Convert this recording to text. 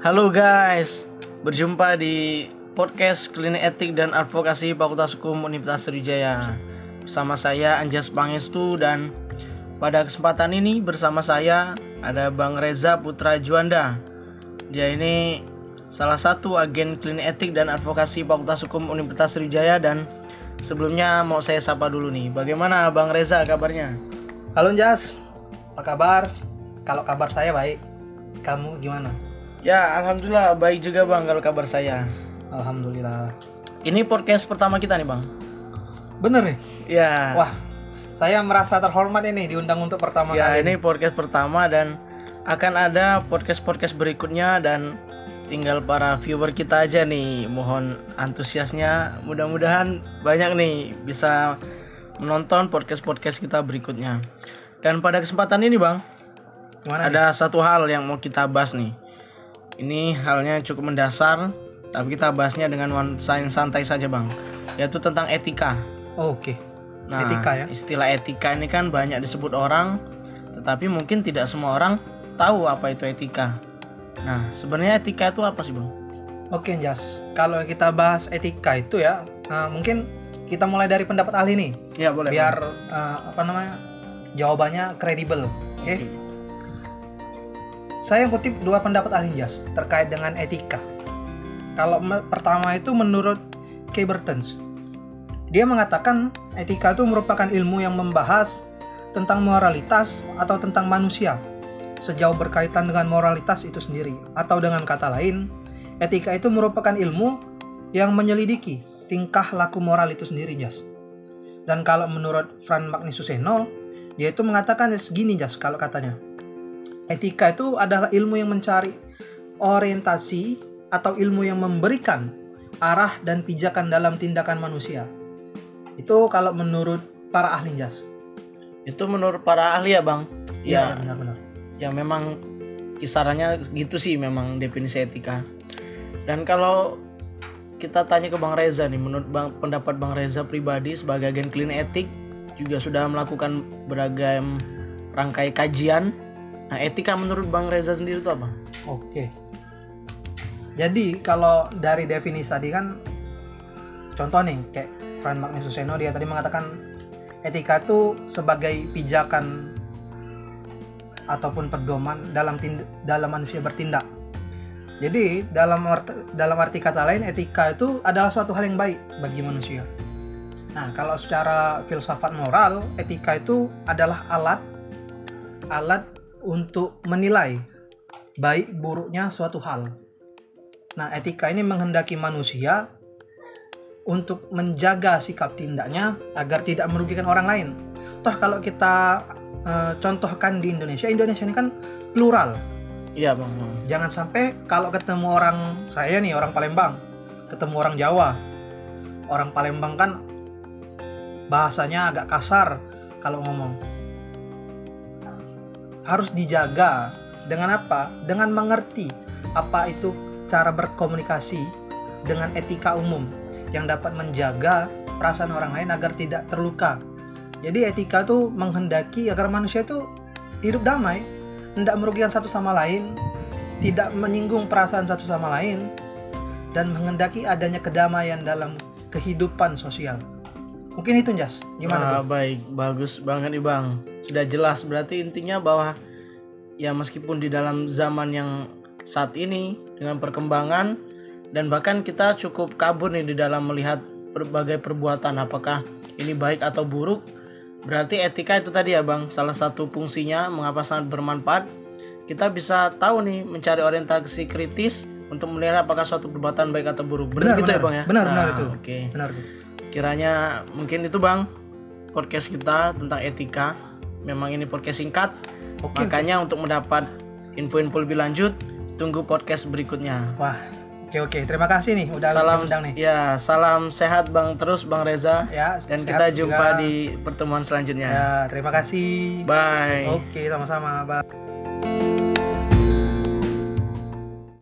Halo guys, berjumpa di podcast Klinik Etik dan Advokasi Fakultas Hukum Universitas Sriwijaya. Bersama saya Anjas Pangestu dan pada kesempatan ini bersama saya ada Bang Reza Putra Juanda. Dia ini salah satu agen Klinik Etik dan Advokasi Fakultas Hukum Universitas Sriwijaya dan sebelumnya mau saya sapa dulu nih. Bagaimana Bang Reza kabarnya? Halo Jas, apa kabar? Kalau kabar saya baik, kamu gimana? Ya, alhamdulillah baik juga Bang kalau kabar saya. Alhamdulillah. Ini podcast pertama kita nih Bang. Bener nih? Ya. Wah, saya merasa terhormat ini diundang untuk pertama ya kali. ini podcast pertama dan akan ada podcast-podcast berikutnya dan tinggal para viewer kita aja nih mohon antusiasnya mudah-mudahan banyak nih bisa menonton podcast-podcast kita berikutnya dan pada kesempatan ini bang Gimana? nih? ada satu hal yang mau kita bahas nih ini halnya cukup mendasar tapi kita bahasnya dengan one sign santai saja bang yaitu tentang etika Oh, Oke. Nah, Etika ya? Istilah etika ini kan banyak disebut orang, tetapi mungkin tidak semua orang tahu apa itu etika. Nah, sebenarnya etika itu apa sih, Bang? Oke Jas, kalau kita bahas etika itu ya, nah, mungkin kita mulai dari pendapat ahli nih, Ya, boleh. biar eh, apa namanya jawabannya kredibel. Oke. Oke. Saya kutip dua pendapat ahli Jas terkait dengan etika. Kalau pertama itu menurut Kay Burtons. Dia mengatakan etika itu merupakan ilmu yang membahas tentang moralitas atau tentang manusia sejauh berkaitan dengan moralitas itu sendiri atau dengan kata lain etika itu merupakan ilmu yang menyelidiki tingkah laku moral itu sendiri Jas. Dan kalau menurut Fran Magnisuseno dia itu mengatakan segini Jas kalau katanya etika itu adalah ilmu yang mencari orientasi atau ilmu yang memberikan arah dan pijakan dalam tindakan manusia. Itu kalau menurut para ahli jas. Itu menurut para ahli ya, Bang? Iya, Ya, benar-benar. ya memang kisarannya gitu sih memang definisi etika. Dan kalau kita tanya ke Bang Reza nih, menurut Bang pendapat Bang Reza pribadi sebagai agen klinik etik juga sudah melakukan beragam rangkai kajian. Nah, etika menurut Bang Reza sendiri itu apa? Oke. Jadi kalau dari definisi tadi kan contoh nih kayak Fran Magnisuseno dia tadi mengatakan etika itu sebagai pijakan ataupun pedoman dalam tind- dalam manusia bertindak. Jadi dalam dalam arti kata lain etika itu adalah suatu hal yang baik bagi manusia. Nah, kalau secara filsafat moral, etika itu adalah alat alat untuk menilai baik buruknya suatu hal. Nah, etika ini menghendaki manusia untuk menjaga sikap tindaknya agar tidak merugikan orang lain. Toh kalau kita eh, contohkan di Indonesia, Indonesia ini kan plural. Iya, Bang. Jangan sampai kalau ketemu orang saya nih orang Palembang, ketemu orang Jawa. Orang Palembang kan bahasanya agak kasar kalau ngomong. Harus dijaga dengan apa? Dengan mengerti apa itu cara berkomunikasi dengan etika umum yang dapat menjaga perasaan orang lain agar tidak terluka. Jadi etika tuh menghendaki agar manusia itu hidup damai, tidak merugikan satu sama lain, tidak menyinggung perasaan satu sama lain, dan menghendaki adanya kedamaian dalam kehidupan sosial. Mungkin itu Jas, gimana Ah, tuh? baik, bagus banget nih Bang. Sudah jelas berarti intinya bahwa ya meskipun di dalam zaman yang saat ini dengan perkembangan dan bahkan kita cukup kabur nih di dalam melihat berbagai perbuatan apakah ini baik atau buruk. Berarti etika itu tadi ya Bang, salah satu fungsinya mengapa sangat bermanfaat. Kita bisa tahu nih mencari orientasi kritis untuk menilai apakah suatu perbuatan baik atau buruk. Benar, gitu ya Bang ya? Benar, benar Nah, itu. Oke. Benar tuh. Kiranya mungkin itu bang podcast kita tentang etika. Memang ini podcast singkat. Oke. Makanya untuk mendapat info-info lebih lanjut tunggu podcast berikutnya. Wah, oke oke. Terima kasih nih udah Salam nih. ya salam sehat bang terus bang Reza. Ya, Dan kita juga. jumpa di pertemuan selanjutnya. Ya, terima kasih. Bye. Oke, sama-sama. Bye.